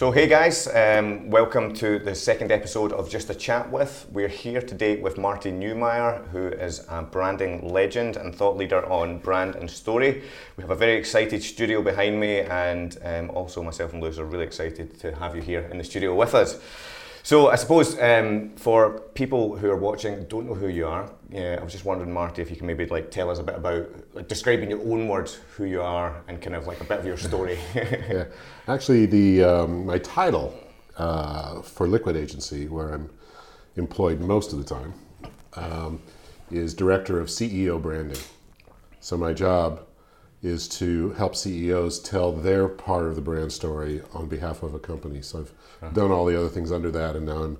So, hey guys, um, welcome to the second episode of Just a Chat With. We're here today with Marty Neumeier, who is a branding legend and thought leader on brand and story. We have a very excited studio behind me, and um, also myself and Luz are really excited to have you here in the studio with us. So I suppose um, for people who are watching don't know who you are, yeah, I was just wondering, Marty, if you can maybe like tell us a bit about like, describing your own words who you are and kind of like a bit of your story. yeah, actually, the um, my title uh, for Liquid Agency, where I'm employed most of the time, um, is director of CEO branding. So my job is to help CEOs tell their part of the brand story on behalf of a company. So I've uh-huh. done all the other things under that, and now I'm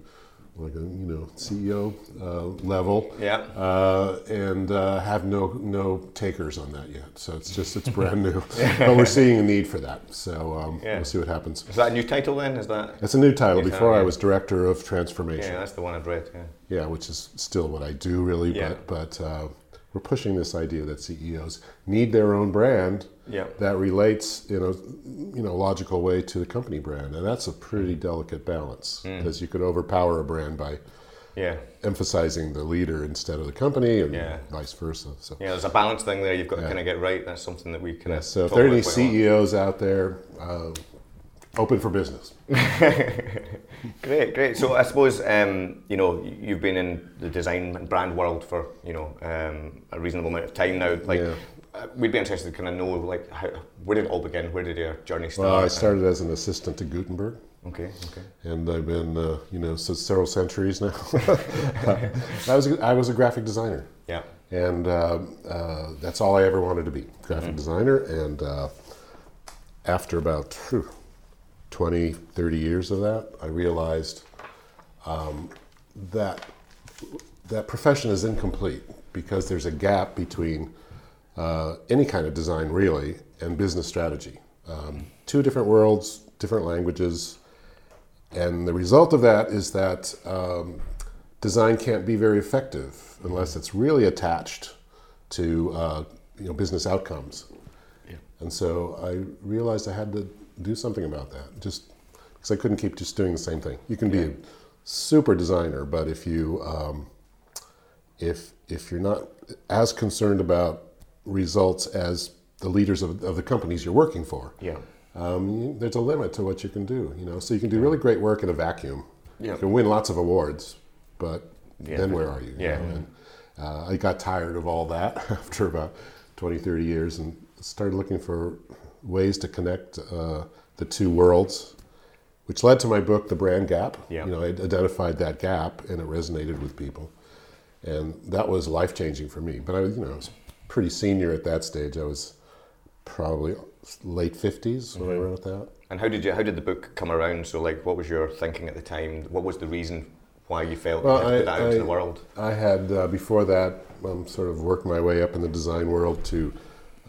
like a you know CEO uh, level. Yeah. Uh, and uh, have no no takers on that yet. So it's just it's brand new, but we're seeing a need for that. So um, yeah. we'll see what happens. Is that a new title then? Is that? It's a new title. New Before title. I was director of transformation. Yeah, that's the one I've read. Yeah. Yeah, which is still what I do really, yeah. but but uh, we're pushing this idea that CEOs need their own brand yeah. that relates in a you know logical way to the company brand, and that's a pretty mm. delicate balance because mm. you could overpower a brand by yeah. emphasizing the leader instead of the company, and yeah. vice versa. So yeah, there's a balance thing there. You've got to kind of get right. That's something that we can. So if there are any CEOs out there. Uh, open for business. great, great. So I suppose um, you know you've been in the design and brand world for you know um, a reasonable amount of time now. Like, yeah. uh, we'd be interested to kind of know like how, where did it all begin? Where did your journey start? Well, I started as an assistant to Gutenberg. Okay, okay. And I've been, uh, you know, several centuries now. I was a, I was a graphic designer. Yeah. And uh, uh, that's all I ever wanted to be, graphic mm-hmm. designer. And uh, after about whew, 20, 30 years of that, I realized um, that that profession is incomplete because there's a gap between uh, any kind of design, really, and business strategy. Um, two different worlds, different languages, and the result of that is that um, design can't be very effective unless it's really attached to uh, you know business outcomes. Yeah. And so I realized I had to do something about that. Just because I couldn't keep just doing the same thing. You can be a super designer, but if you um, if if you're not as concerned about results as the leaders of, of the companies you're working for, yeah, um, there's a limit to what you can do. You know, so you can do really great work in a vacuum. Yeah. You can win lots of awards, but yeah. then where are you? Yeah. Know? and, uh, I got tired of all that after about 20, 30 years and started looking for ways to connect uh, the two worlds, which led to my book, The Brand Gap. Yeah. You know, I identified that gap and it resonated with people. And that was life changing for me. But I, you know, I was pretty senior at that stage. I was probably late 50s when mm-hmm. I wrote that. And how did you how did the book come around? So like what was your thinking at the time? What was the reason why you felt well, you had to put that out I, into the world? I had uh, before that um, sort of worked my way up in the design world to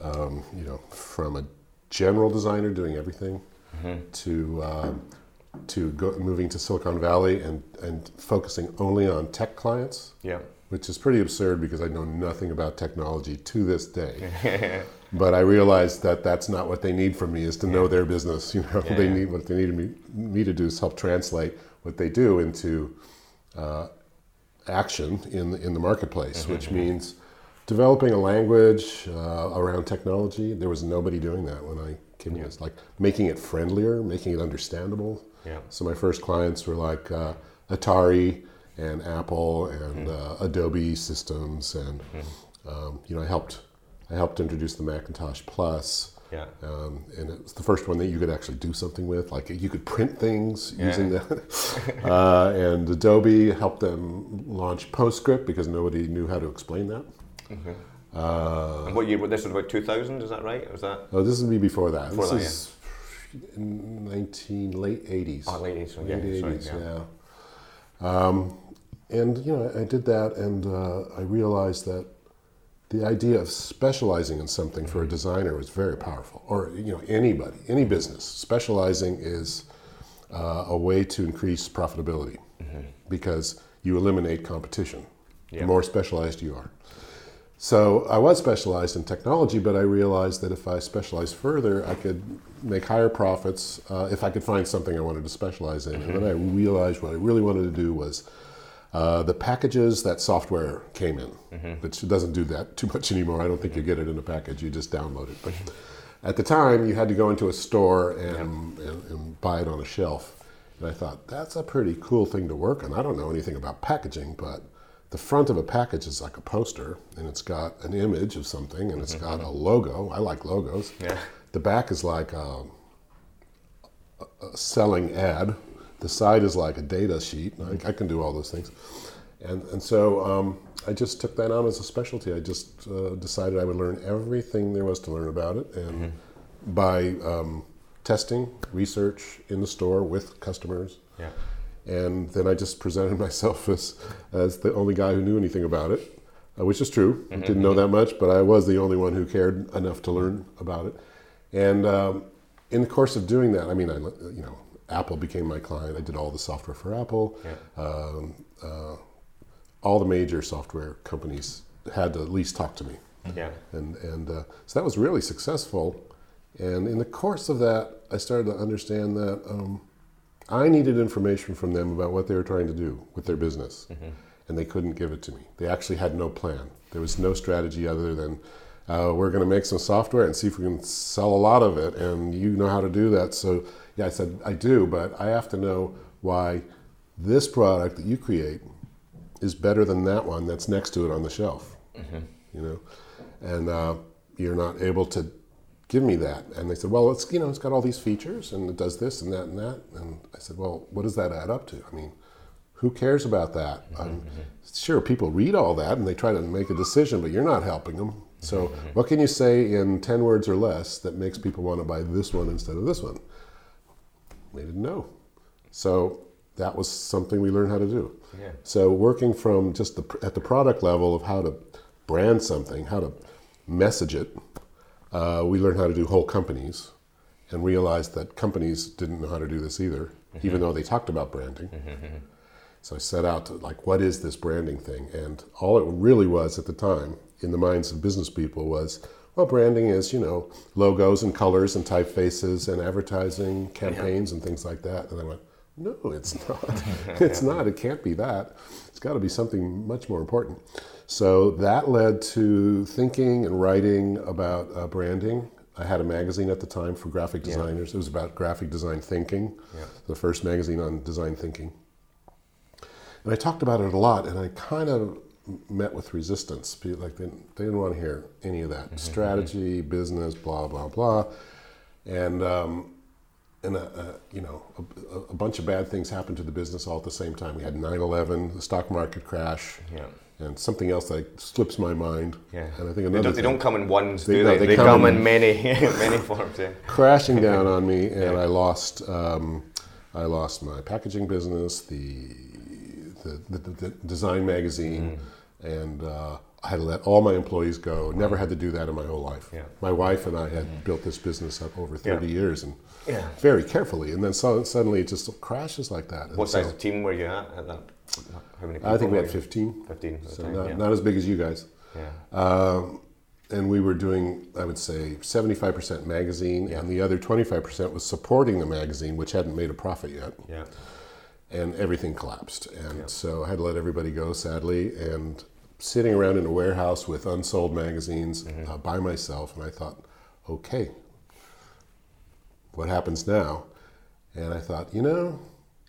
um, you know from a general designer doing everything mm-hmm. to um, to go, moving to Silicon Valley and, and focusing only on tech clients. Yeah. Which is pretty absurd because I know nothing about technology to this day. but I realized that that's not what they need from me is to yeah. know their business. You know, yeah, they need what they need me, me to do is help translate what they do into uh, action in the, in the marketplace, mm-hmm. which means developing a language uh, around technology. There was nobody doing that when I came yeah. Like making it friendlier, making it understandable. Yeah. So my first clients were like uh, Atari and Apple and mm. uh, Adobe systems, and mm. um, you know I helped I helped introduce the Macintosh Plus. Yeah. Um, and it was the first one that you could actually do something with, like you could print things yeah. using that. uh, and Adobe helped them launch PostScript because nobody knew how to explain that. Mm-hmm. Uh, and what year? This was about 2000, is that right? Was that? Oh, this is me before that. Before this that, is yeah. 19 late 80s. Oh, late 80s. Late yeah, 80s, sorry, yeah. yeah. Um, and you know, I did that, and uh, I realized that the idea of specializing in something for a designer was very powerful. Or you know, anybody, any business, specializing is uh, a way to increase profitability mm-hmm. because you eliminate competition. The more specialized you are. So I was specialized in technology, but I realized that if I specialized further, I could make higher profits uh, if I could find something I wanted to specialize in. And then I realized what I really wanted to do was uh, the packages that software came in, which doesn't do that too much anymore. I don't think you get it in a package; you just download it. But at the time, you had to go into a store and, and, and buy it on a shelf. And I thought that's a pretty cool thing to work on. I don't know anything about packaging, but the front of a package is like a poster, and it's got an image of something, and it's got a logo. I like logos. Yeah. The back is like a, a selling ad. The side is like a data sheet. I, I can do all those things. And, and so um, I just took that on as a specialty. I just uh, decided I would learn everything there was to learn about it. And by um, testing, research in the store with customers, Yeah. And then I just presented myself as, as the only guy who knew anything about it, uh, which is true. I didn't know that much, but I was the only one who cared enough to learn about it. And um, in the course of doing that, I mean, I, you know, Apple became my client. I did all the software for Apple. Yeah. Um, uh, all the major software companies had to at least talk to me Yeah. and and uh, so that was really successful. And in the course of that, I started to understand that um, I needed information from them about what they were trying to do with their business, and they couldn't give it to me. They actually had no plan. There was no strategy other than uh, we're going to make some software and see if we can sell a lot of it, and you know how to do that. So yeah, I said I do, but I have to know why this product that you create is better than that one that's next to it on the shelf. You know, and uh, you're not able to give me that. And they said, well, it's you know, it's got all these features and it does this and that and that. And I said, well, what does that add up to? I mean, who cares about that? I'm sure people read all that and they try to make a decision, but you're not helping them. So, mm-hmm, what can you say in 10 words or less that makes people want to buy this one instead of this one? They didn't know. So, that was something we learned how to do. Yeah. So, working from just the, at the product level of how to brand something, how to message it, uh, we learned how to do whole companies and realized that companies didn't know how to do this either, even mm-hmm. though they talked about branding. Mm-hmm, mm-hmm. So I set out to like, what is this branding thing? And all it really was at the time, in the minds of business people, was well, branding is you know logos and colors and typefaces and advertising campaigns and things like that. And I went, no, it's not. it's not. It can't be that. It's got to be something much more important. So that led to thinking and writing about uh, branding. I had a magazine at the time for graphic designers. It was about graphic design thinking, Yeah. the first magazine on design thinking. And I talked about it a lot, and I kind of met with resistance. People, Like they, they didn't want to hear any of that strategy, business, blah blah blah, and um, and uh, uh, you know a, a- a bunch of bad things happened to the business all at the same time. We had 9/11, the stock market crash, Yeah. and something else that slips my mind. Yeah. And I think They don't, they don't come in ones, They- do no, they? they They, come come, in- in many, many forms. Yeah. crashing down on me, and I lost. Um, I lost my packaging business, the the, the, the design magazine, and uh, I had to let all my employees go. Never had to do that in my whole life. Yeah. My wife and I had built this business up over 30 Yeah. years, and Yeah. very carefully, and then so, suddenly it just crashes like that. And What so size of team were you at at that? How many people? I think we had 15, 15 at so time, not, not as big as you guys. yeah. Um, and we were doing, I would say, 75% magazine, and the other 25% was supporting the magazine, which hadn't made a profit yet. Yeah. And everything collapsed. And so I had to let everybody go, sadly. And sitting around in a warehouse with unsold magazines uh, mm-hmm. by myself, and I thought, okay, what happens now? And I thought, you know,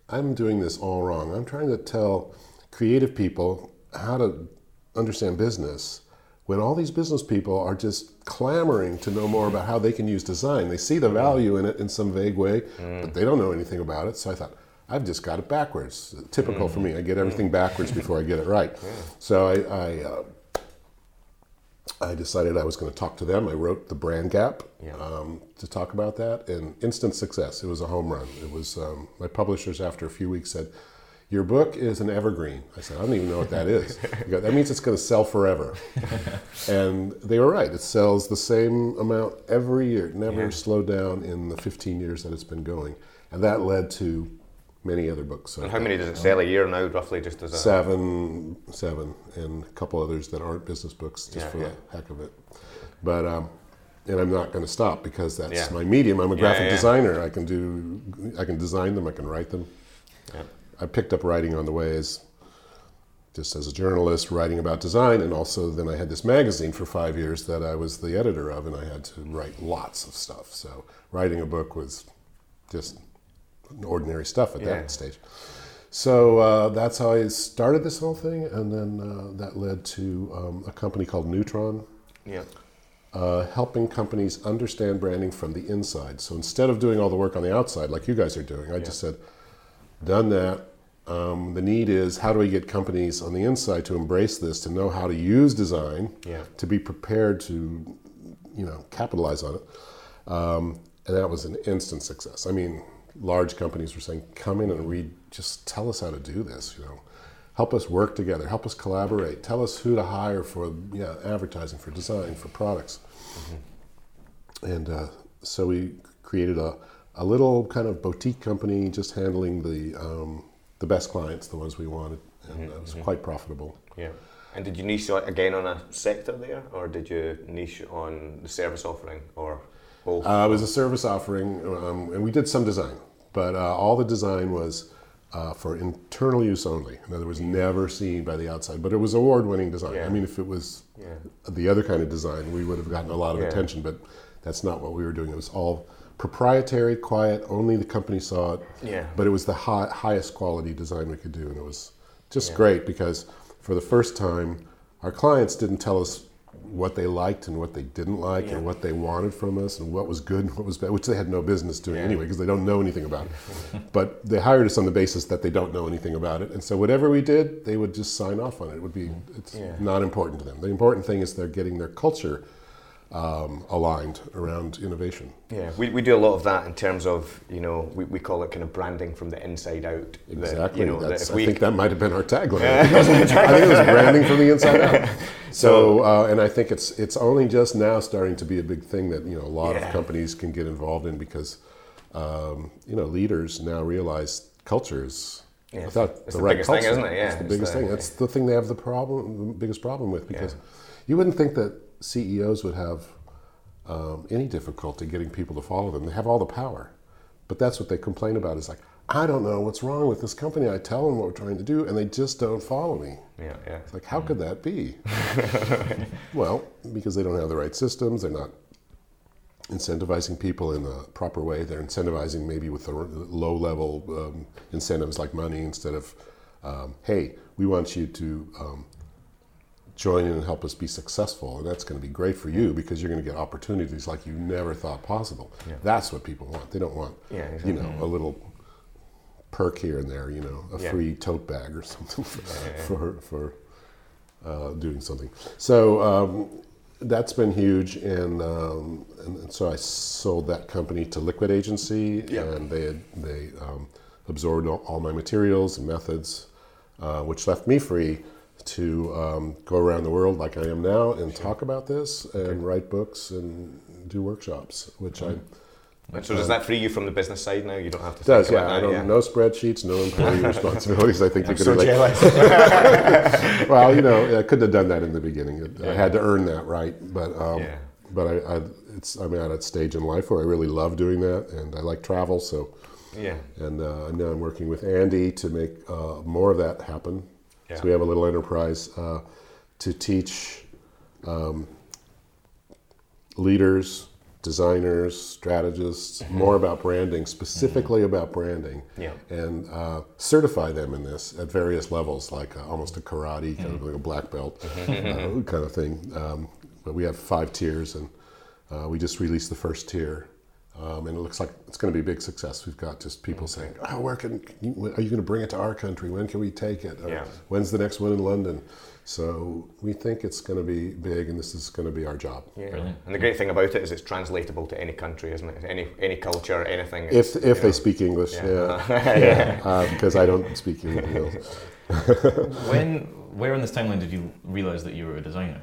I'm doing this all wrong. I'm trying to tell creative people how to understand business when all these business people are just clamoring to know more about how they can use design. They see the mm-hmm. value in it in some vague way, but mm. they don't know anything about it. So I thought, I've just got it backwards. Typical for me. I get everything backwards before I get it right. So I, I, uh, I decided I was going to talk to them. I wrote the brand gap Yeah. um, to talk about that, and instant success. It was a home run. It was um, my publishers after a few weeks said, "Your book is an evergreen." I said, "I don't even know what that is." Go, that means it's going to sell forever, and they were right. It sells the same amount every year. It never Yeah. slowed down in the 15 years that it's been going, and that led to many other books. And how many does it sell a year now, roughly, just as a Seven, seven, and a couple others that aren't business books, just Yeah, for yeah. the heck of it. But um, and I'm not going to stop because that's Yeah. my medium. I'm a graphic designer. I can do, I can design them. I can write them. I picked up writing on the way as just as a journalist, writing about design, and also then I had this magazine for five years that I was the editor of, and I had to write lots of stuff. So writing a book was just ordinary stuff at Yeah. that stage. So uh, that's how I started this whole thing, and then uh, that led to um, a company called Neutron, yeah, uh, helping companies understand branding from the inside. So instead of doing all the work on the outside, like you guys are doing, I just said, done that. Um, the need is how do we get companies on the inside to embrace this, to know how to use design, Yeah. to be prepared to, you know, capitalize on it. Um, and that was an instant success. I mean, large companies were saying, "Come in and read. Just tell us how to do this. You know, help us work together. Help us collaborate. Tell us who to hire for yeah, advertising, for design, for products." And uh, so we created a, a little kind of boutique company, just handling the um, the best clients, the ones we wanted, and it was quite profitable. yeah. And did you niche again on a sector there, or did you niche on the service offering, or both? Uh, it was a service offering, um, and we did some design, but uh, all the design was uh, for internal use only. In other words, never seen by the outside. But it was award-winning design. Yeah. I mean, if it was Yeah. the other kind of design, we would have gotten a lot of Yeah. attention. But that's not what we were doing. It was all proprietary, quiet. Only the company saw it. Yeah. But it was the hi- highest quality design we could do, and it was just great because for the first time, our clients didn't tell us what they liked and what they didn't like Yeah. and what they wanted from us and what was good and what was bad, which they had no business doing Yeah. anyway because they don't know anything about it. but they hired us on the basis that they don't know anything about it, and so whatever we did, they would just sign off on it. It would be it's Yeah. not important to them. The important thing is they're getting their culture um, aligned around innovation. Yeah, we, we do a lot of that in terms of, you know, we, we call it kind of branding from the inside out. That, Exactly. you know, that That's, if I we, think that might have been our tagline. I think it was branding from the inside out. So, uh, and I think it's it's only just now starting to be a big thing that you know a lot Yeah. of companies can get involved in because um, you know leaders now realize culture is Yeah, without it's the, the right biggest thing, culture, isn't it? Yeah, it's the it's biggest the- thing. That's the thing they have the problem, the biggest problem with because you wouldn't think that CEOs would have um, any difficulty getting people to follow them. They have all the power, but that's what they complain about. Is like, I don't know what's wrong with this company. I tell them what we're trying to do, and they just don't follow me. yeah, yeah. It's like, how could that be? well, because they don't have the right systems. They're not incentivizing people in the proper way. They're incentivizing maybe with the low level um, incentives like money instead of, um, hey, we want you to um, join in and help us be successful. And that's going to be great for you because you're going to get opportunities like you never thought possible. Yeah. That's what people want. They don't want, Yeah, you know, a little perk here and there, you know, a Yeah. free tote bag or something for, for, for uh, doing something. So um, that's been huge, and, um, and and so I sold that company to Liquid Agency, and they had, they um, absorbed all, all my materials and methods, uh, which left me free to um, go around the world like I am now and talk about this and write books and do workshops, which I. And so does that free you from the business side now? You don't have to It does, yeah. I don't, no spreadsheets, no employee responsibilities. I think you could so have like, jealous. well, you know, I couldn't have done that in the beginning. It- I had to earn that right, but um, Yeah. but I, I, it's I'm at a stage in life where I really love doing that, and I like travel. So, yeah, and uh, now I'm working with Andy to make uh, more of that happen. Yeah. So we have a little enterprise uh, to teach um, leaders, designers, strategists more about branding, specifically about branding, Yeah. and uh, certify them in this at various levels, like uh, almost a karate, kind of like a black belt uh, kind of thing. Um, but we have five tiers, and uh, we just released the first tier. Um, and it looks like it's going to be a big success. We've got just people saying, "Oh, where can you, are you going to bring it to our country? When can we take it? Or, Yeah. When's the next one in London?" So we think it's going to be big, and this is going to be our job. yeah. Brilliant. And the great thing about it is it's translatable to any country, isn't it? Any any culture, anything. If if they know, speak English, Yeah. yeah, yeah. uh, because I don't speak English. When, where in this timeline did you realize that you were a designer?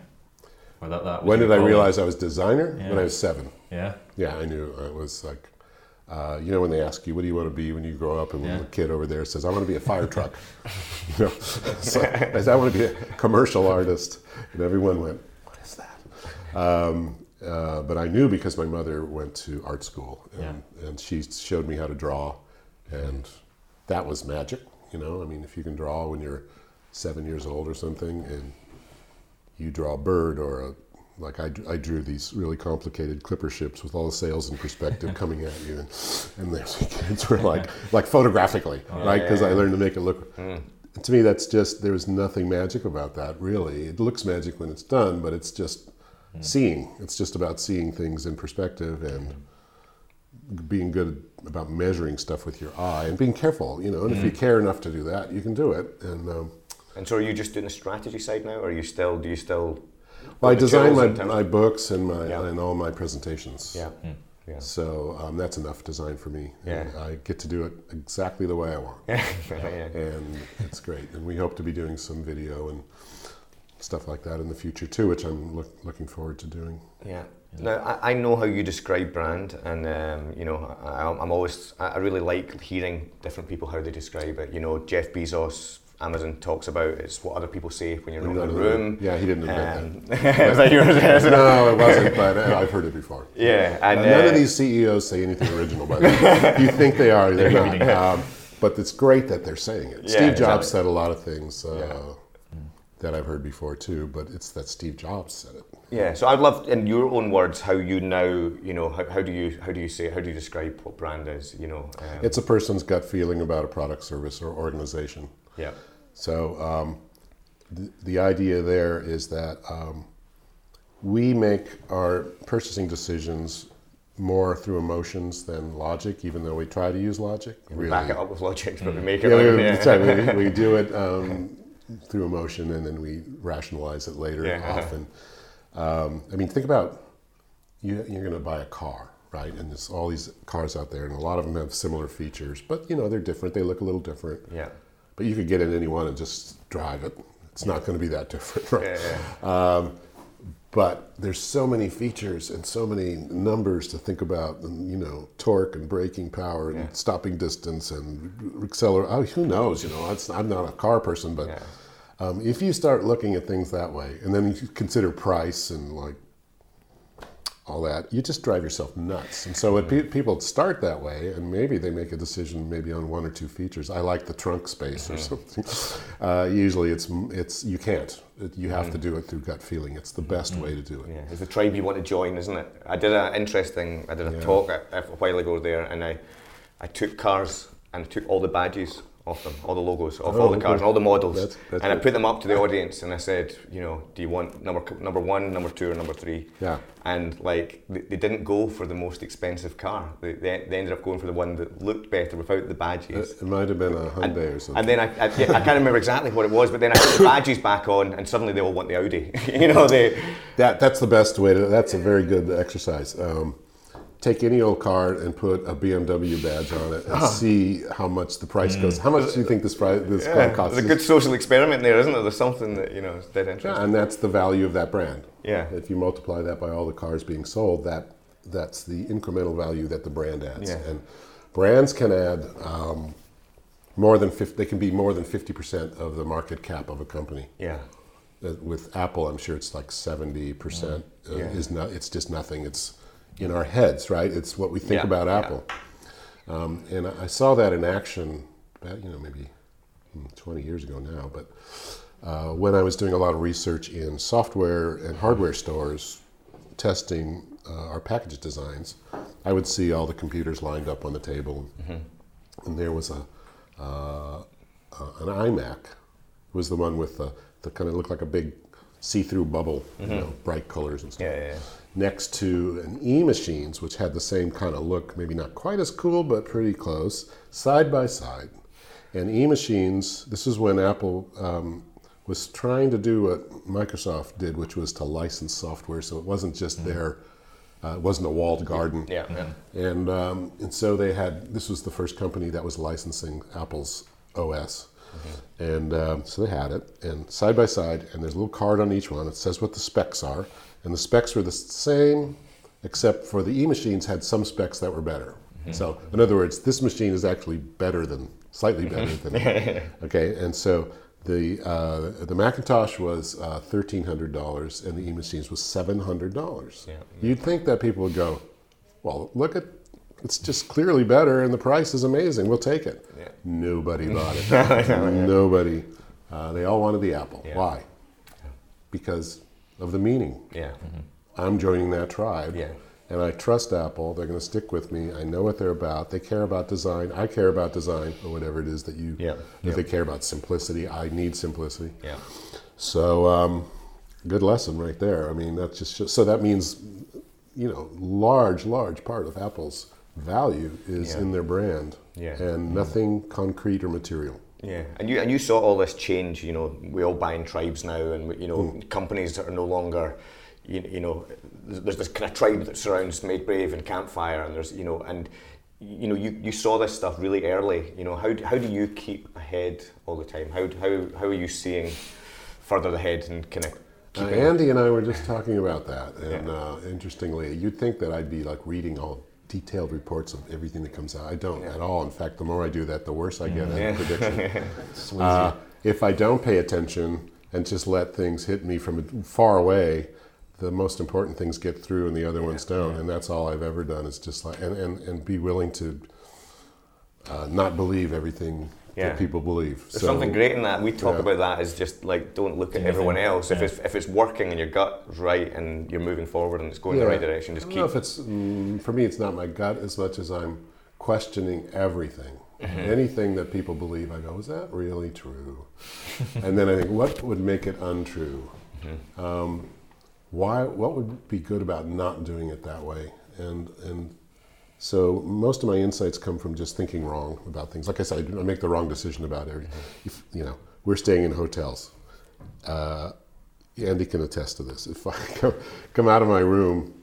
Or that, that was When did I realize I was a designer? When I was seven. Yeah. Yeah, I knew it was like Uh, you know when they ask you, "What do you want to be when you grow up?" and Yeah. the kid over there says, "I want to be a fire truck," you know, so I want to be a commercial artist," and everyone went, "What is that?" Um, uh, but I knew because my mother went to art school, and, and she showed me how to draw, and that was magic. You know, I mean, if you can draw when you're seven years old or something, and you draw a bird or a like I, I drew these really complicated clipper ships with all the sails in perspective coming at you, and, and the kids were like like photographically, oh, right? Because I learned to make it look. Hmm. To me, that's just there's nothing magic about that really. It looks magic when it's done, but it's just hmm. seeing. It's just about seeing things in perspective and being good about measuring stuff with your eye and being careful. You know, and if you hmm. care enough to do that, you can do it. And um, And so, are you just doing the strategy side now, or are you still? Do you still? Well, I design my, in my books and my Yeah. and all my presentations. Yeah. Yeah. So um, that's enough design for me. Yeah. And I get to do it exactly the way I want, yeah. and it's great. And we hope to be doing some video and stuff like that in the future too, which I'm look, looking forward to doing. Yeah. Now I, I know how you describe brand, and um, you know I, I'm always I I really like hearing different people how they describe it. You know Jeff Bezos, Amazon talks about it's what other people say when you're not in the room. Yeah, he didn't invent Um, that yours? that. No, it wasn't, but uh, I've heard it before. yeah, and Uh, none uh, of these CEOs say anything original, by the way. you think they are, they're They're not. Um, but it's great that they're saying it. Yeah, Steve Jobs exactly. said a lot of things uh, Yeah. that I've heard before too, but it's that Steve Jobs said it. Yeah, so I'd love, in your own words, how you now, you know, how, how do you how do you say how do you describe what brand is? You know, um, It's a person's gut feeling about a product, service, or organization. yeah, So um, the, the idea there is that um, we make our purchasing decisions more through emotions than logic, even though we try to use logic. we back it up with logic, but we make it. Yeah, we, yeah. we, we do it um, through emotion and then we rationalize it later Yeah. often. Um, I mean, think about you, you're going to buy a car, right? And there's all these cars out there, and a lot of them have similar features, but you know they're different. They look a little different. yeah, But you could get in any one and just drive it. It's not going to be that different, right? yeah. Um, but there's so many features and so many numbers to think about, and you know, torque and braking power and Yeah. stopping distance and accelerate. Oh, who knows? You know, I'm not a car person, but Yeah. um, if you start looking at things that way, and then you consider price and like all that, you just drive yourself nuts. And so when pe- people start that way, and maybe they make a decision maybe on one or two features. I like the trunk space or uh-huh. something. Uh, usually, it's it's you can't. You have to uh-huh. do it through gut feeling. It's the best mm-hmm. way to do it. Yeah, it's the tribe you want to join, isn't it? I did an interesting, I did a Yeah. talk a, a while ago there, and I, I took cars and I took all the badges off them, all the logos off Oh, all the cars, okay. and all the models, That's- that's and I put them up to the audience, and I said, you know, do you want number number one, number two, or number three? Yeah. And like they, they didn't go for the most expensive car. They, they, they ended up going for the one that looked better without the badges. It, it might have been a Hyundai or something. And then I, I, yeah, I can't remember exactly what it was, but then I put the badges back on, and suddenly they all want the Audi. you know, they. That that's the best way to. That's a very good exercise. Um, take any old car and put a BMW badge on it and Ah. see how much the price goes. How much do you think this price this car costs? It's a good social experiment there, isn't there? There's something that you know is dead interesting. Yeah, and that's the value of that brand. Yeah. If you multiply that by all the cars being sold, that that's the incremental value that the brand adds. Yeah. And brands can add um, more than 50, they can be more than fifty percent of the market cap of a company. Yeah, Uh, With Apple, I'm sure it's like seventy percent. Uh, Yeah. Is not. It's just nothing. It's in our heads, right? It's what we think Yeah, about yeah. Apple. Um, and I saw that in action, about, you know, maybe hmm, 20 years ago now. But uh, when I was doing a lot of research in software and hardware stores, testing uh, our package designs, I would see all the computers lined up on the table, and there was a uh, uh, an iMac. It was the one with the, the kind of looked like a big see-through bubble, you know, bright colors and stuff yeah, yeah. yeah. next to an eMachines which had the same kind of look maybe not quite as cool but pretty close side by side and eMachines this is when apple um, was trying to do what microsoft did which was to license software so it wasn't just there uh, it wasn't a walled garden Yeah, yeah. and um, and so they had this was the first company that was licensing Apple's OS, and um, so they had it and side by side, and there's a little card on each one. that says what the specs are, and the specs were the same, except for the e machines had some specs that were better. So, in other words, this machine is actually better than, slightly better than. okay, and so the uh, the Macintosh was uh, thirteen hundred dollars, and the eMachines was seven hundred dollars. Yeah. You'd think that people would go, well, look at. It's just clearly better, and the price is amazing. We'll take it. Yeah. Nobody bought it. Nobody. Uh, they all wanted the Apple. Yeah. Why? Because of the meaning. Yeah. I'm joining that tribe. Yeah. And I trust Apple. They're going to stick with me. I know what they're about. They care about design. I care about design, or whatever it is that you. Yeah. If they care about simplicity, I need simplicity. Yeah. So, um, good lesson right there. I mean, that's just so that means, you know, large, large part of Apple's value is Yeah. in their brand, Yeah. and nothing concrete or material. Yeah, and you and you saw all this change. You know, we all buy in tribes now, and you know, companies that are no longer, you, you know, there's this kind of tribe that surrounds Made Brave and Campfire, and there's you know, and you know, you, you saw this stuff really early. You know, how do- how do you keep ahead all the time? How how how are you seeing further ahead and kind of Uh. Andy and I were just talking about that, and Yeah. uh, interestingly, you'd think that I'd be like reading all detailed reports of everything that comes out. I don't Yeah. at all. In fact, the more I do that, the worse I get Yeah. at prediction. Uh, if I don't pay attention and just let things hit me from far away, the most important things get through and the other ones don't. And that's all I've ever done is just like, and, and, and be willing to uh, not believe everything Yeah. that people believe. There's something great in that. We talk Yeah. about that as just like don't look at everyone else. If it's if it's working and your gut's right and you're moving forward and it's going in the right direction, just I keep. don't know if it's mm, for me. It's not my gut as much as I'm questioning everything. Mm-hmm. Anything that people believe, I go, is that really true? and then I think, what would make it untrue? Mm-hmm. Um, why? What would be good about not doing it that way? And and so most of my insights come from just thinking wrong about things. Like I said, I make the wrong decision about everything. If, you know, we're staying in hotels. Uh, Andy can attest to this. If I come, come out of my room,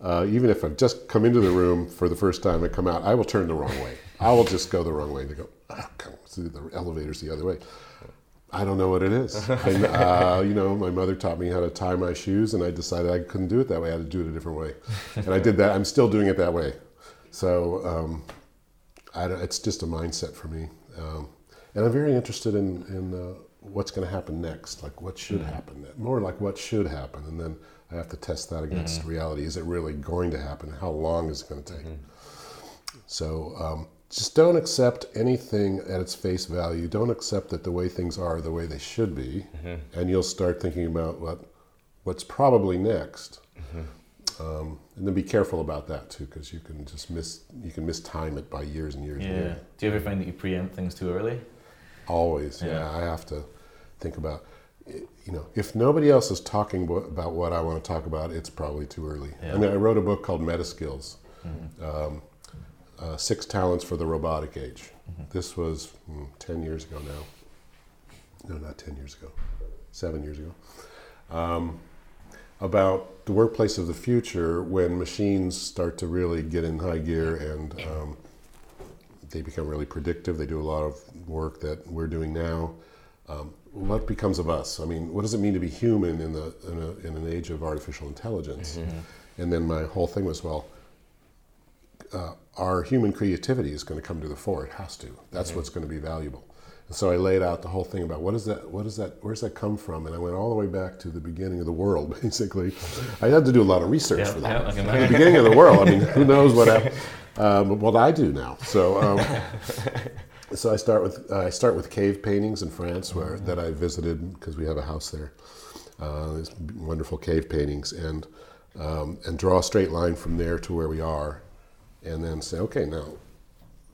uh, even if I've just come into the room for the first time and come out, I will turn the wrong way. I will just go the wrong way. They go, oh, come, the elevator's the other way. I don't know what it is. And, uh, you know, my mother taught me how to tie my shoes, and I decided I couldn't do it that way. I had to do it a different way. And I did that. I'm still doing it that way. So um, I it's just a mindset for me. Um, and I'm very interested in, in uh, what's going to happen next, like what should happen, more like what should happen. And then I have to test that against reality. Is it really going to happen? How long is it going to take? So um, just don't accept anything at its face value. Don't accept that the way things are the way they should be, and you'll start thinking about what what's probably next. Um, and then be careful about that too, because you can just miss you can mistime it by years and years and Yeah. years. Do you ever find that you preempt things too early? Always, yeah. Yeah. I have to think about, you know, if nobody else is talking about what I want to talk about, it's probably too early. Yeah. I mean, I wrote a book called Metaskills, um, uh, Six Talents for the Robotic Age. This was mm, 10 years ago now. No, not 10 years ago, seven years ago. Um, about the workplace of the future when machines start to really get in high gear and um, they become really predictive. They do a lot of work that we're doing now. Um, what becomes of us? I mean, what does it mean to be human in, the, in, a, in an age of artificial intelligence? And then my whole thing was, well, uh, our human creativity is going to come to the fore. It has to. That's what's going to be valuable. And so I laid out the whole thing about what is that? What is that? Where does that come from? And I went all the way back to the beginning of the world. Basically, I had to do a lot of research Yeah, for that. The beginning of the world. I mean, who knows what happened? Um, what I do now. So, um, so I start with uh, I start with cave paintings in France, where that I visited because we have a house there. Uh, these wonderful cave paintings, and um, and draw a straight line from there to where we are, and then say, okay, now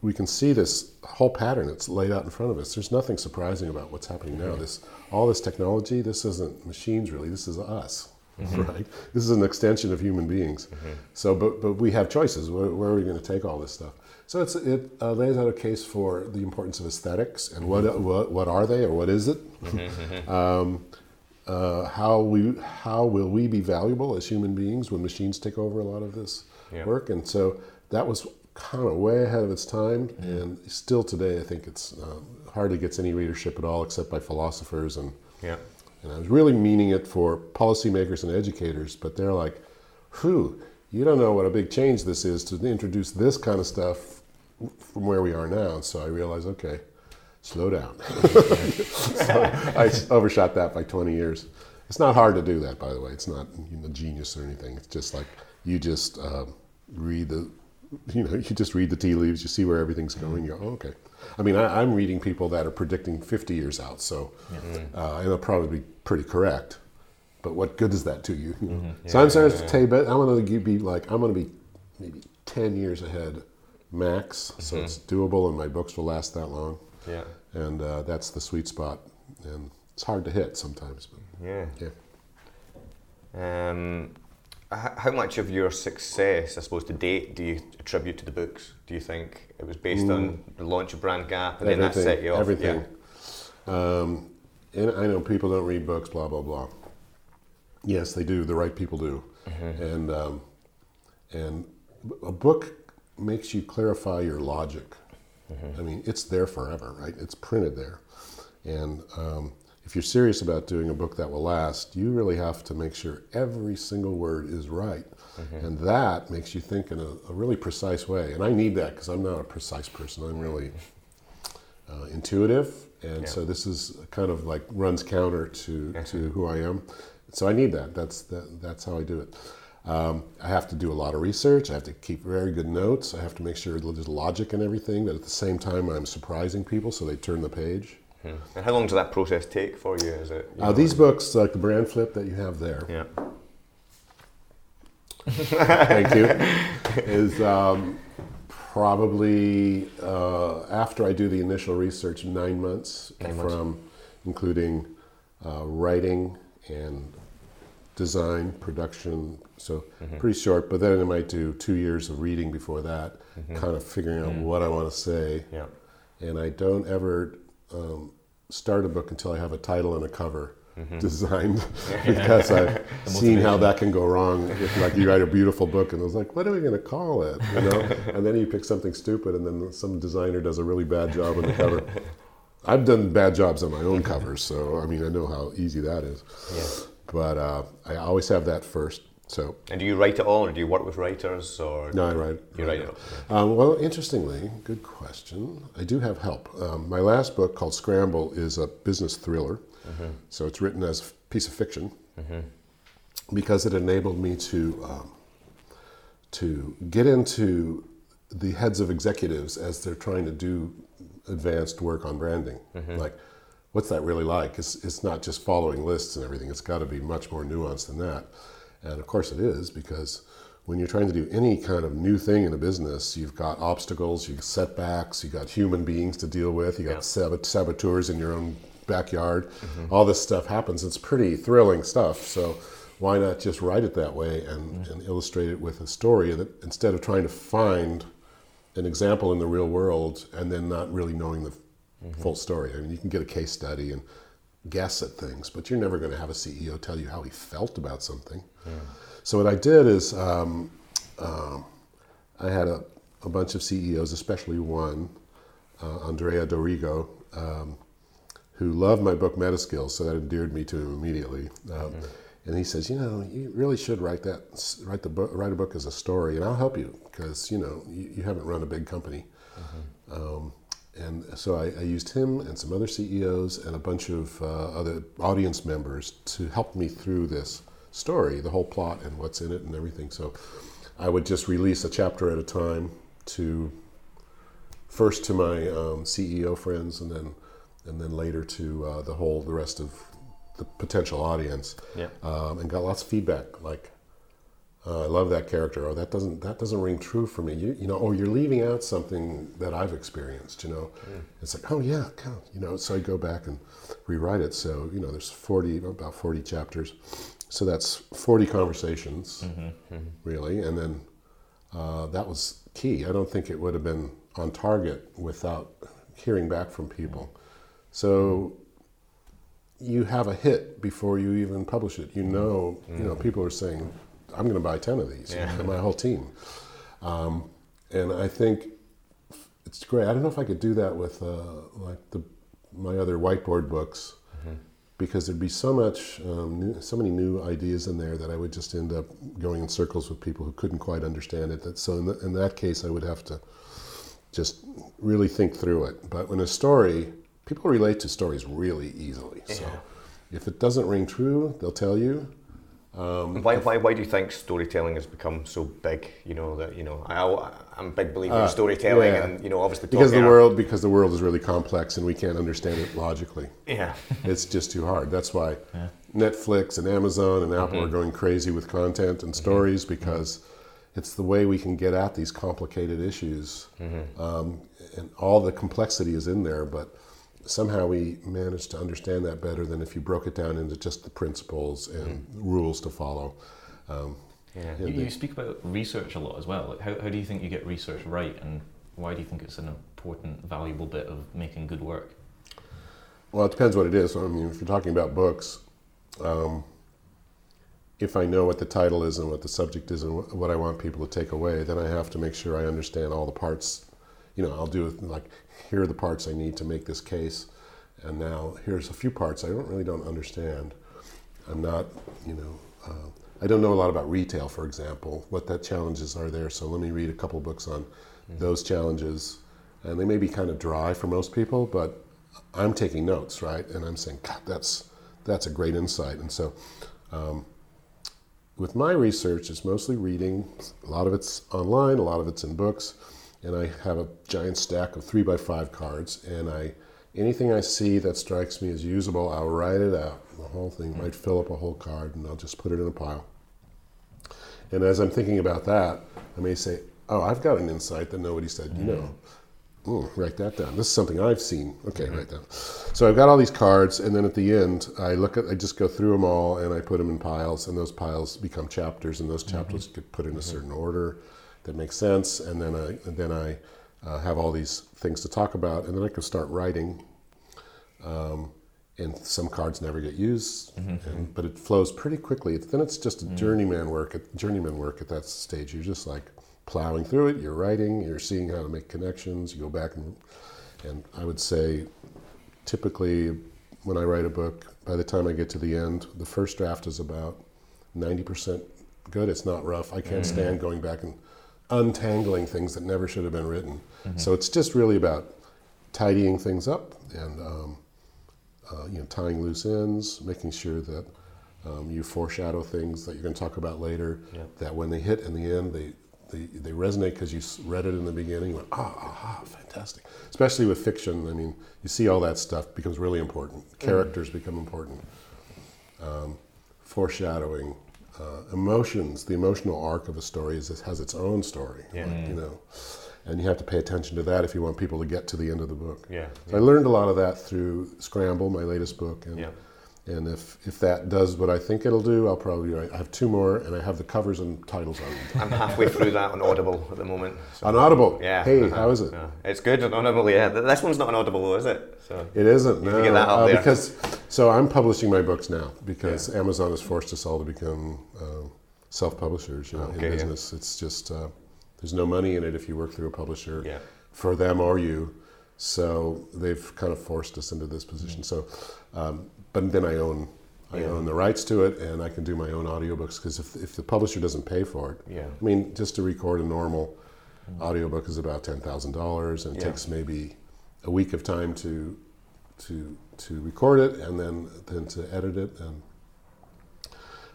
we can see this whole pattern. that's laid out in front of us. There's nothing surprising about what's happening now. This all this technology. This isn't machines really. This is us, right? This is an extension of human beings. So, but but we have choices. Where, where are we going to take all this stuff? So it's, it uh, lays out a case for the importance of aesthetics and what what, what are they or what is it? um, uh, how we how will we be valuable as human beings when machines take over a lot of this Yeah. work? And so that was kind of way ahead of its time, and still today I think it's uh, hardly gets any readership at all except by philosophers and Yeah. and I was really meaning it for policymakers and educators, but they're like, whew, you don't know what a big change this is to introduce this kind of stuff from where we are now. So I realized, okay, slow down. so I overshot that by 20 years. It's not hard to do that, by the way. It's not you know, genius or anything. It's just like you just um, read the, you know, you just read the tea leaves. You see where everything's going. You go, oh, okay. I mean, I, am reading people that are predicting 50 years out, so uh, and they'll probably be pretty correct. But what good is that to you? you know? mm-hmm. yeah, so I'm starting yeah, to yeah. but I'm going to be like I'm going to be maybe 10 years ahead max, so mm-hmm. it's doable, and my books will last that long. Yeah, and uh, that's the sweet spot, and it's hard to hit sometimes. But yeah, yeah. Um, how much of your success, I suppose, to date, do you attribute to the books? Do you think it was based mm. on the launch of Brand Gap, and everything, then that set you off? Everything. Yeah. Um, and I know people don't read books, blah blah blah. Yes, they do. The right people do, mm-hmm. and um, and a book makes you clarify your logic. Mm-hmm. I mean, it's there forever, right? It's printed there. And um, if you're serious about doing a book that will last, you really have to make sure every single word is right. Mm-hmm. And that makes you think in a, a, really precise way. And I need that because I'm not a precise person. I'm really uh, intuitive. And yeah. so this is kind of like runs counter to, to who I am. So I need that. That's, that, that's how I do it. Um, I have to do a lot of research. I have to keep very good notes. I have to make sure there's logic and everything, but at the same time, I'm surprising people so they turn the page. Hmm. And how long does that process take for you? Is it? You uh, these books, like the brand flip that you have there. Yeah. Thank you. Is um, probably uh, after I do the initial research, nine months nine from months. including uh, writing and design, production, so mm-hmm. pretty short. But then I might do two years of reading before that, mm-hmm. kind of figuring out mm-hmm. what I want to say. Yeah. And I don't ever um, start a book until I have a title and a cover. Mm-hmm. designed because I've seen how that can go wrong. If like you write a beautiful book and I was like, what are we going to call it? You know, and then you pick something stupid, and then some designer does a really bad job on the cover. I've done bad jobs on my own covers, so I mean I know how easy that is. Yeah. But uh, I always have that first. So. And do you write it all, or do you work with writers, or? No, I write. You write, it. it. Um, well, interestingly, good question. I do have help. Um, my last book, called Scramble, is a business thriller. Mm-hmm. So it's written as a piece of fiction mm-hmm. because it enabled me to um, to get into the heads of executives as they're trying to do advanced work on branding, mm-hmm. like what's that really like? It's, it's not just following lists and everything. It's got to be much more nuanced than that. And of course it is because when you're trying to do any kind of new thing in a business, you've got obstacles, you've got setbacks, you've got human beings to deal with, you've got yeah. saboteurs in your own backyard. Mm-hmm. All this stuff happens. It's pretty thrilling stuff. So why not just write it that way and, mm-hmm. and illustrate it with a story that instead of trying to find an example in the real world and then not really knowing the mm-hmm. full story. I mean, you can get a case study and guess at things, but you're never going to have a CEO tell you how he felt about something. Yeah. So what I did is um, um, I had a, a, bunch of CEOs, especially one, uh, Andrea Dorigo, um, who loved my book Metaskills, so that endeared me to him immediately. Um, mm-hmm. And he says, you know, you really should write that, write the book, write a book as a story, and I'll help you because you know you, you haven't run a big company. Mm-hmm. And so I, I, used him and some other CEOs and a bunch of uh, other audience members to help me through this story, the whole plot and what's in it and everything. So I would just release a chapter at a time to first to my um, CEO friends and then and then later to uh, the whole the rest of the potential audience. Yeah. Um, and got lots of feedback like uh, I love that character. Oh, that doesn't that doesn't ring true for me. You, you know, oh, you're leaving out something that I've experienced. You know, mm. it's like, oh yeah, you know. So I go back and rewrite it. So you know, there's 40 about 40 chapters. So that's 40 conversations, mm-hmm, mm-hmm. really, and then uh, that was key. I don't think it would have been on target without hearing back from people. So you have a hit before you even publish it. You know, mm-hmm. you know, mm-hmm. people are saying I'm going to buy 10 of these, yeah. my whole team. Um, and I think it's great. I don't know if I could do that with uh, like the my other whiteboard books. Mm-hmm. because there'd be so much, um, new, so many new ideas in there that I would just end up going in circles with people who couldn't quite understand it. That, so in, the, in that case, I would have to just really think through it. But when a story, people relate to stories really easily. So if it doesn't ring true, they'll tell you. Um, why, why, why do you think storytelling has become so big? You know that you know I, I'm a big believer in storytelling, Uh, yeah. and you know obviously because the world because the world is really complex and we can't understand it logically. Yeah, It's just too hard. That's why Netflix and Amazon and Apple Mm-hmm. are going crazy with content and stories because it's the way we can get at these complicated issues. Mm-hmm. Um, and all the complexity is in there, but somehow we manage to understand that better than if you broke it down into just the principles and rules to follow. Um, yeah. You, the- you speak about research a lot as well. Like how, how do you think you get research right, and why do you think it's an important, valuable bit of making good work? Well, it depends what it is. I mean, if you're talking about books, um, if I know what the title is and what the subject is and what I want people to take away, then I have to make sure I understand all the parts. You know, I'll do it like here are the parts I need to make this case, and now here's a few parts I don't really don't understand. I'm not, you know, uh, I don't know a lot about retail, for example, what that challenges are there. So let me read a couple books on those challenges, and they may be kind of dry for most people, but I'm taking notes, right? And I'm saying, God, that's that's a great insight. And so, um, with my research, it's mostly reading. A lot of it's online, a lot of it's in books, and I have a giant stack of three by five cards. And I, anything I see that strikes me as usable, I'll write it out. The whole thing might fill up a whole card, and I'll just put it in a pile. And as I'm thinking about that, I may say, "Oh, I've got an insight that nobody said." You know, mm-hmm. Ooh, write that down. This is something I've seen. Okay, write down. So I've got all these cards, and then at the end, I look at, I just go through them all, and I put them in piles, and those piles become chapters, and those mm-hmm. chapters get put in a mm-hmm. certain order that makes sense, and then I, and then I uh, have all these things to talk about, and then I can start writing. Um, and some cards never get used, and, but it flows pretty quickly. Then it's just a journeyman work. At, journeyman work at that stage. You're just like plowing through it. You're writing. You're seeing how to make connections. You go back and, and I would say, typically, when I write a book, by the time I get to the end, the first draft is about ninety percent good. It's not rough. I can't stand going back and untangling things that never should have been written. So it's just really about tidying things up and um, uh, you know tying loose ends, making sure that um, you foreshadow things that you're going to talk about later. That when they hit in the end, they they, they resonate because you read it in the beginning. You went, ah, aha, fantastic. Especially with fiction, I mean, you see all that stuff becomes really important. Characters become important. Um, foreshadowing, uh, emotions. The emotional arc of a story is, has its own story. Yeah. like, you know, and you have to pay attention to that if you want people to get to the end of the book. Yeah, So I learned a lot of that through Scramble, my latest book, and Yeah. and if if that does what I think it'll do, I'll probably write. I have two more, and I have the covers and titles on. I'm halfway through that on Audible at the moment. so- on Audible. Yeah. Hey, uh-huh, how is it? yeah. It's good on Audible. Yeah. This one's not on Audible though, is it? So. It isn't. No, get that out uh, there. because so I'm publishing my books now because Amazon has forced us all to become uh, self-publishers. You know, Okay, in yeah. business, it's just uh, there's no money in it if you work through a publisher Yeah. for them or you. So they've kind of forced us into this position. So, um, but then I own. I Yeah. own the rights to it, and I can do my own audiobooks because if, if the publisher doesn't pay for it, Yeah. I mean, just to record a normal audiobook is about ten thousand dollars, and it Yeah. takes maybe a week of time to to to record it, and then then to edit it, and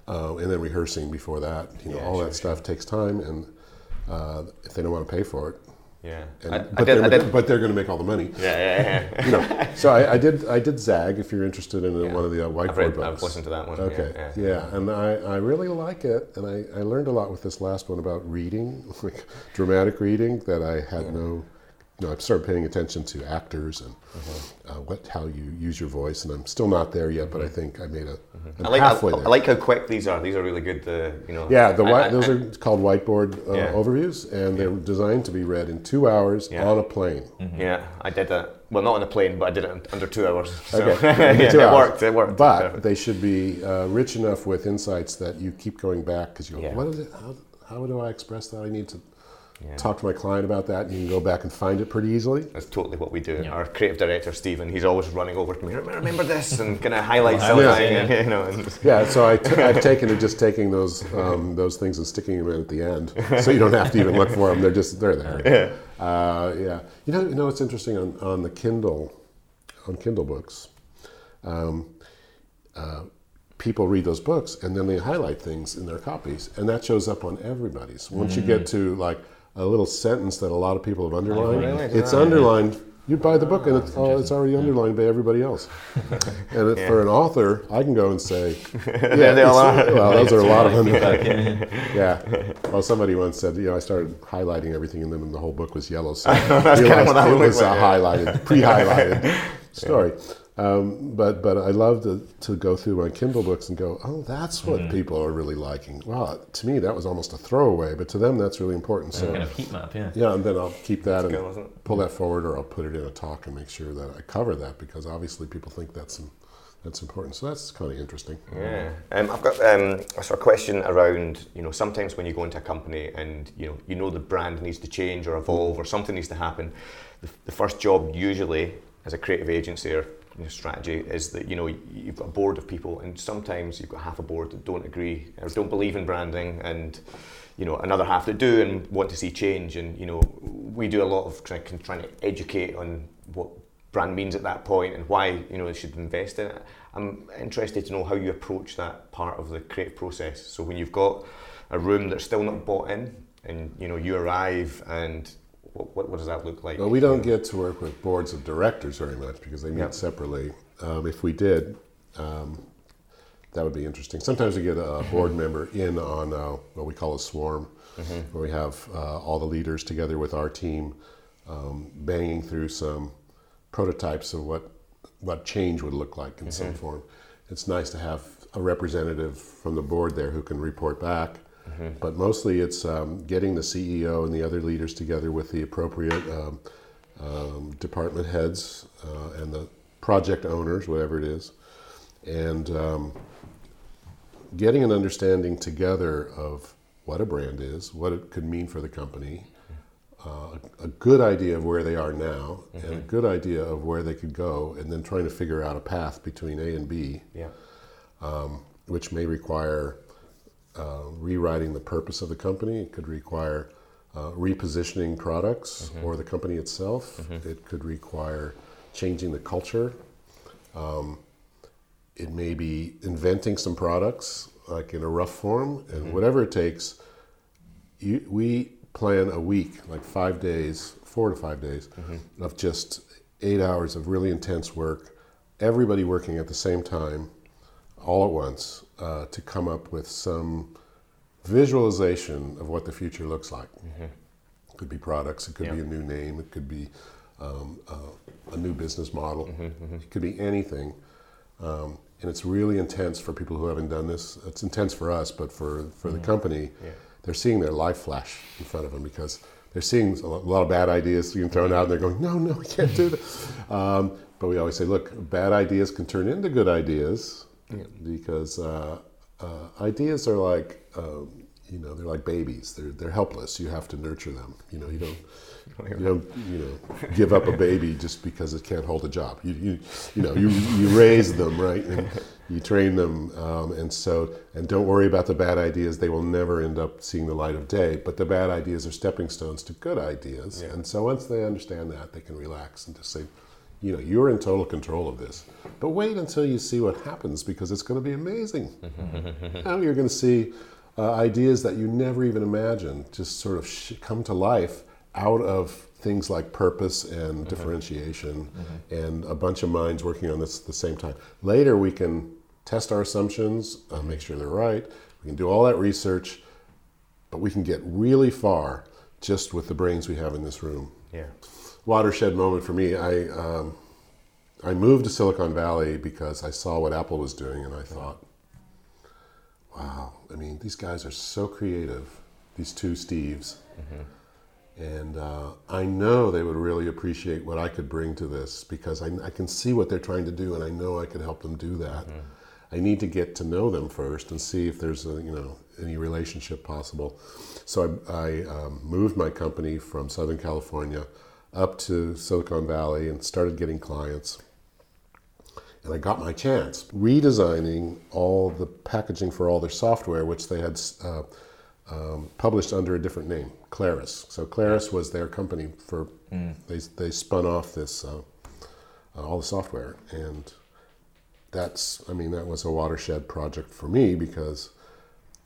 uh, and then rehearsing before that. You know, Yeah, all sure, that stuff takes time, and uh, if they don't want to pay for it, Yeah. and, I, but, I did. they're, but they're going to make all the money. Yeah, yeah, yeah. You know, so I, I did I did Zag. If you're interested in Yeah. one of the uh, whiteboard I've read. books, I've listened to that one. Okay, Yeah. yeah, yeah. and I, I really like it, and I, I learned a lot with this last one about reading, like dramatic reading, that I had no, you know, I started paying attention to actors and Mm-hmm. uh, what how you use your voice, and I'm still not there yet, but I think I made a, Mm-hmm. I like. halfway I, there. I like how quick these are. These are really good. Uh, you know. yeah, the I- those I- are called whiteboard uh, Yeah. overviews, and they're designed to be read in two hours Yeah. on a plane. Yeah, I did that. Well, not on a plane, but I did it under two hours. So. Okay, two it worked. It worked. But Perfect. they should be uh, rich enough with insights that you keep going back because you go, Yeah. what is it? How, how do I express that? I need to Yeah. talk to my client about that, and you can go back and find it pretty easily. That's totally what we do. Yeah. Our creative director Stephen, he's always running over to me. Remember this, and kind of highlight something. highlight, and, yeah. you know, and Yeah, so I t- I've taken to just taking those um, those things and sticking them in at the end, so you don't have to even look for them. They're just they're there. Uh, yeah, you know, you know, it's interesting on, on the Kindle, on Kindle books. Um, uh, people read those books and then they highlight things in their copies, and that shows up on everybody's. Once you get to like a little sentence that a lot of people have oh, underlined, really? it's yeah. underlined. You buy the book and it's, oh, it's already underlined by everybody else. and if for an author, I can go and say, yeah, they all it's- are. Well, those are a lot of them. yeah. Yeah. Well, somebody once said, you know, I started highlighting everything in them, and the whole book was yellow. So That's kinda realized it was a highlighted, pre-highlighted story. Um, but but I love to, to go through my Kindle books and go, oh, that's what Mm-hmm. people are really liking. Well, to me, that was almost a throwaway, but to them, that's really important. So kind of heat map, yeah. yeah, and then I'll keep that and good, pull that forward, or I'll put it in a talk and make sure that I cover that because obviously people think that's that's important. So that's kind of interesting. Yeah, um, I've got um, a sort of question around. You know, sometimes when you go into a company and you know you know the brand needs to change or evolve or something needs to happen, the, the first job usually as a creative agency or you know, strategy is that you know you've got a board of people and sometimes you've got half a board that don't agree or don't believe in branding and you know another half that do and want to see change and you know we do a lot of trying, trying to educate on what brand means at that point and why you know they should invest in it. I'm interested to know how you approach that part of the creative process. So when you've got a room that's still not bought in, and you know you arrive, and what, what, what does that look like? Well, we don't get to work with boards of directors very much because they meet Yep. separately. Um, if we did, um, that would be interesting. Sometimes we get a board member in on uh, what we call a swarm, where we have uh, all the leaders together with our team, um, banging through some prototypes of what what change would look like in some form. It's nice to have a representative from the board there who can report back. But mostly it's um, getting the CEO and the other leaders together with the appropriate um, um, department heads uh, and the project owners, whatever it is, and um, getting an understanding together of what a brand is, what it could mean for the company, uh, a good idea of where they are now, and a good idea of where they could go, and then trying to figure out a path between A and B, yeah, um, which may require uh, rewriting the purpose of the company. It could require uh, repositioning products or the company itself. It could require changing the culture. Um, it may be inventing some products, like in a rough form, and whatever it takes. You, we plan a week, like five days, four to five days, of just eight hours of really intense work. Everybody working at the same time, all at once, uh, to come up with some visualization of what the future looks like. It could be products, it could be a new name, it could be um, uh, a new business model, it could be anything. Um, and it's really intense for people who haven't done this. It's intense for us, but for, for the company, they're seeing their life flash in front of them because they're seeing a a lot of bad ideas being thrown out, and they're going, "No, no, we can't do that." Um, but we always say, "Look, bad ideas can turn into good ideas because uh, uh, ideas are like, um, you know, they're like babies. They're they're helpless. You have to nurture them. You know, you don't." You don't, you know, give up a baby just because it can't hold a job. You, you, you know, you, you raise them right, and you train them, um, and so, and don't worry about the bad ideas. They will never end up seeing the light of day. But the bad ideas are stepping stones to good ideas, and so once they understand that, they can relax and just say, you know, you're in total control of this. But wait until you see what happens because it's going to be amazing. now you're going to see uh, ideas that you never even imagined just sort of sh- come to life out of things like purpose and differentiation and a bunch of minds working on this at the same time. Later, we can test our assumptions, uh, make sure they're right. We can do all that research, but we can get really far just with the brains we have in this room yeah, watershed moment for me. I um, I moved to Silicon Valley because I saw what Apple was doing, and I thought, wow. I mean, these guys are so creative. These two Steves, and uh, I know they would really appreciate what I could bring to this because I, I can see what they're trying to do, and I know I could help them do that. I need to get to know them first and see if there's a, you know any relationship possible. So I, I um, moved my company from Southern California up to Silicon Valley and started getting clients. And I got my chance redesigning all the packaging for all their software, which they had uh, um, published under a different name, Claris. So Claris was their company for mm. they they spun off this uh, uh, all the software, and that's I mean that was a watershed project for me because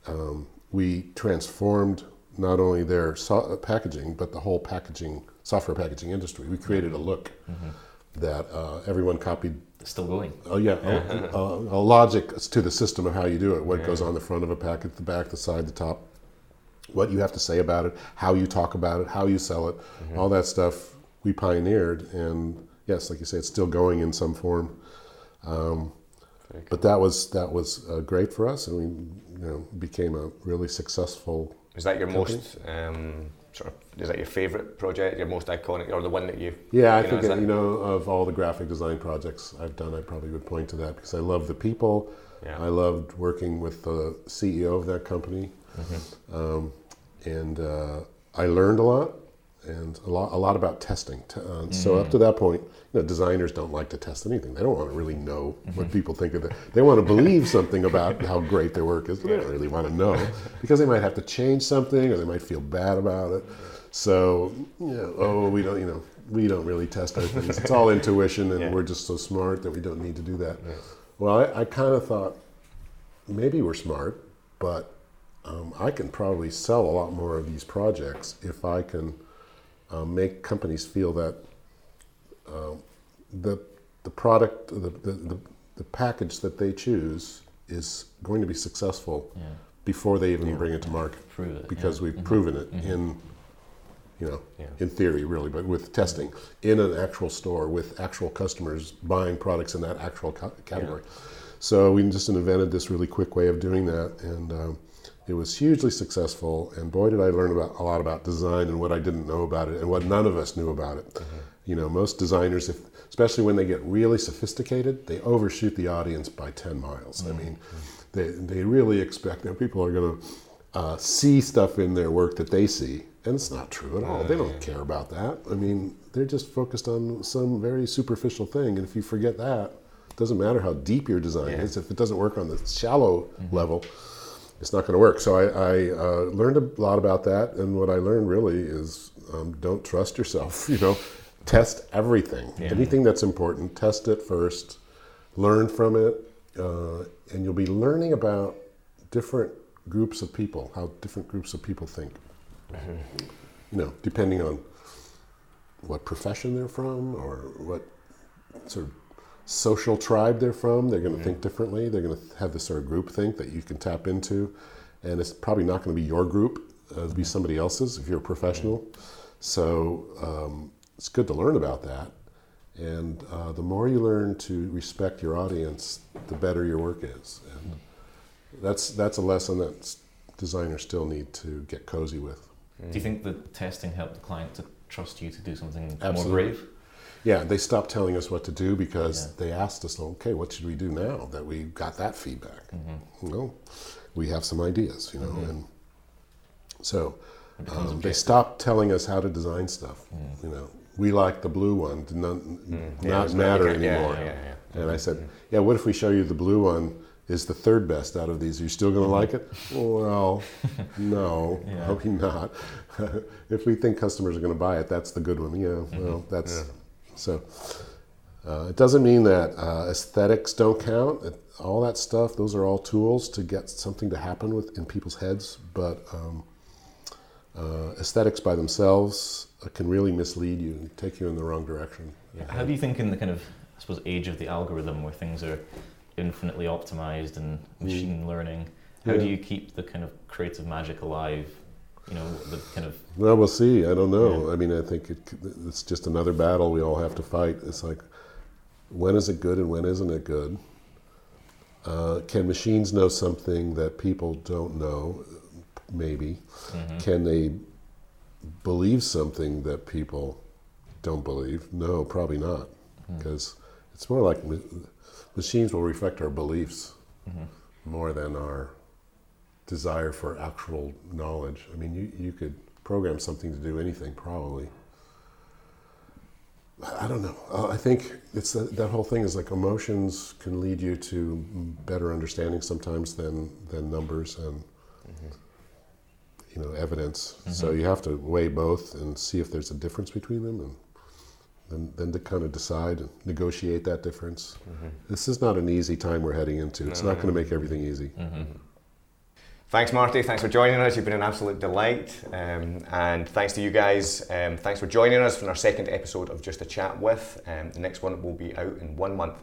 um, we transformed not only their so- packaging but the whole packaging software packaging industry. We created a look mm-hmm. that uh, everyone copied. Still going. Oh yeah, a, a, a, logic to the system of how you do it. What yeah. goes on the front of a packet, the back, the side, the top. What you have to say about it, how you talk about it, how you sell it, mm-hmm. all that stuff we pioneered, and yes, like you say, it's still going in some form. Um, but that was that was uh, great for us, and we you know became a really successful. Is that your company. most um, sort of? Is that your favorite project? Your most iconic, or the one that you? Yeah, I think know, you know of all the graphic design projects I've done, I probably would point to that because I love the people. Yeah. I loved working with the CEO of that company, mm-hmm. um, and uh, I learned a lot and a lot, a lot about testing. Uh, mm. So up to that point, you know, designers don't like to test anything. They don't want to really know mm-hmm. what people think of it. They want to believe something about how great their work is, but they don't really want to know because they might have to change something or they might feel bad about it. So, you know, oh, we don't, you know, we don't really test our things. It's all intuition, and yeah. we're just so smart that we don't need to do that. Yeah. Well, I, I kind of thought maybe we're smart, but um, I can probably sell a lot more of these projects if I can um, make companies feel that uh, the the product, the, the, the, the, package that they choose is going to be successful yeah. before they even bring it to market. Prove it, because we've mm-hmm. proven it mm-hmm. in you know, in theory, really, but with testing in an actual store with actual customers buying products in that actual ca- category. So we just invented this really quick way of doing that, and um, it was hugely successful, and boy, did I learn about a lot about design and what I didn't know about it, and what none of us knew about it. Mm-hmm. You know, most designers, if especially when they get really sophisticated, they overshoot the audience by ten miles. Mm-hmm. I mean, they they really expect that people are going to uh, see stuff in their work that they see, and it's not true at all. They don't care about that. I mean, they're just focused on some very superficial thing, and if you forget that, it doesn't matter how deep your design yeah. is. If it doesn't work on the shallow mm-hmm. level it's not going to work. So I, I uh, learned a lot about that, and what I learned really is um, don't trust yourself. You know, test everything. Yeah. Anything that's important, test it first, learn from it, uh, and you'll be learning about different groups of people, how different groups of people think. Mm-hmm. You know, depending on what profession they're from or what sort of social tribe they're from. They're going to think differently. They're going to have this sort of group think that you can tap into, and it's probably not going to be your group. Uh, it'll be somebody else's if you're a professional. So um, it's good to learn about that. And uh, the more you learn to respect your audience, the better your work is. And that's that's a lesson that designers still need to get cozy with. Do you think the testing helped the client to trust you to do something Absolutely. more brave? Yeah, they stopped telling us what to do because yeah. they asked us, okay, what should we do now that we got that feedback? Mm-hmm. You know, we have some ideas, you know, mm-hmm. and so um, they stopped telling us how to design stuff. Mm. You know, we like the blue one, did not, mm. not yeah, matter anymore. Yeah, and I said, mm-hmm. yeah, what if we show you the blue one is the third best out of these? Are you still going to like it? Well, no, probably not. if we think customers are going to buy it, that's the good one. Yeah, mm-hmm. well, that's so uh, it doesn't mean that uh, aesthetics don't count. It, all that stuff, those are all tools to get something to happen with in people's heads. But um, uh, aesthetics by themselves uh, can really mislead you take you in the wrong direction. Yeah. How do you think in the kind of, I suppose, age of the algorithm where things are infinitely optimized and mm. machine mm. learning, how yeah. do you keep the kind of creative magic alive you know, the kind of. Well, we'll see. I don't know. Yeah. I mean, I think it, it's just another battle we all have to fight. It's like, when is it good and when isn't it good? Uh, can machines know something that people don't know? Maybe. Mm-hmm. Can they believe something that people don't believe? No, probably not. Because mm. it's more like machines will reflect our beliefs more than our desire for actual knowledge. I mean, you, you could program something to do anything, probably. I don't know. Uh, I think it's that, that whole thing is like emotions can lead you to better understanding sometimes than than numbers and you know evidence. So you have to weigh both and see if there's a difference between them, and then then to kind of decide and negotiate that difference. This is not an easy time we're heading into. It's not going to make everything easy. Thanks, Marty. Thanks for joining us. You've been an absolute delight. Um, and thanks to you guys. Um, thanks for joining us for our second episode of Just a Chat with. Um, the next one will be out in one month.